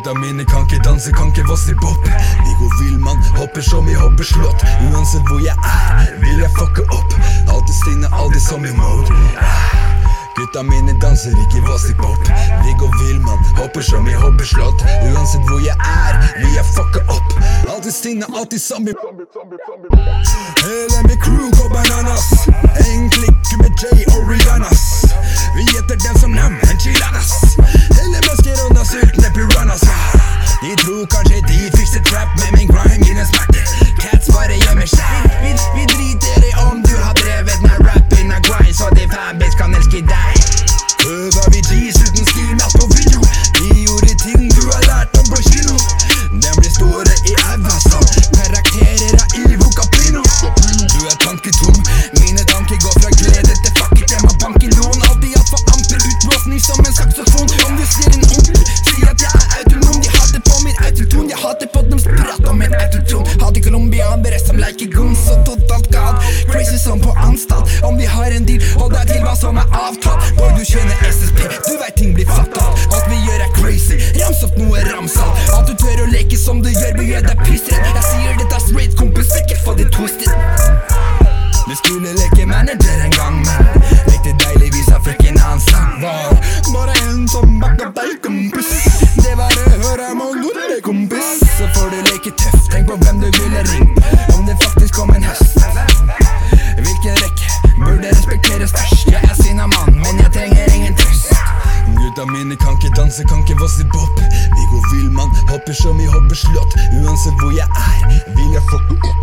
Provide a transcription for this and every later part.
Gutta mine kan ikke danse, kan ikke vasse pop. Viggo Villmann hopper som i hoppeslott. Uansett hvor jeg er, vil jeg fucke opp. Alltid Stine, alltid zombie-mode. Gutta mine danser ikke vassipop. Viggo Villmann hopper som i hoppeslott. Uansett hvor jeg er, vil jeg fucke opp. Alltid stinne, alltid zombie. Hele De tror kanskje de fikser trap med min grime mine smerter. Cats bare gjemmer seg. Vi, vi driter i om du har drevet med rapping og grind, så de fanbase kan elske deg. Øver vi G's uten skimat på video. Vi gjorde ting du har lært om på kino. Den blir store i æva som karakterer av Ivo Caprino. Du er tanketom, mine tanker går fra glede til fuck it, jeg må banke lån. Alltid altfor amper, utblåsning som en saksofon. Om du ser en som gons og totalt gal. Crazy som på anstalt. Om vi har en deal, hold deg til hva som er avtalt. Boy, du kjenner SSP, du veit ting blir fatalt. Alt vi gjør er crazy, rams opp noe ramsalt. At du tør å leke som du gjør, bør gjøre deg pissredd. Jeg sier dette straight, kompis, ikke få det twisted. Vi skulle leke manager en gang, men lekte deilig av jeg fikk en annen sang. Var bare en som bakka deg, kompis. Det var å høre Molore, kompis. Så får du leke tøff, tenk på hvem du ville ringt. Kan ikke danse, kan ikke vossibop. Viggo Villmann hopper som i hoppeslott. Uansett hvor jeg er, vil jeg fucke opp.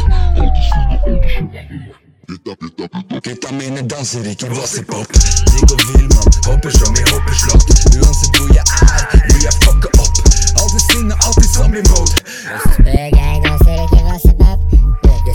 Gutta mine danser ikke vossipop. Viggo Villmann hopper som i hoppeslott. Uansett hvor jeg er, vil jeg fucke opp. Alltid sinne, alltid zombie mode. Vossebug, jeg danser ikke vossipop. Ikke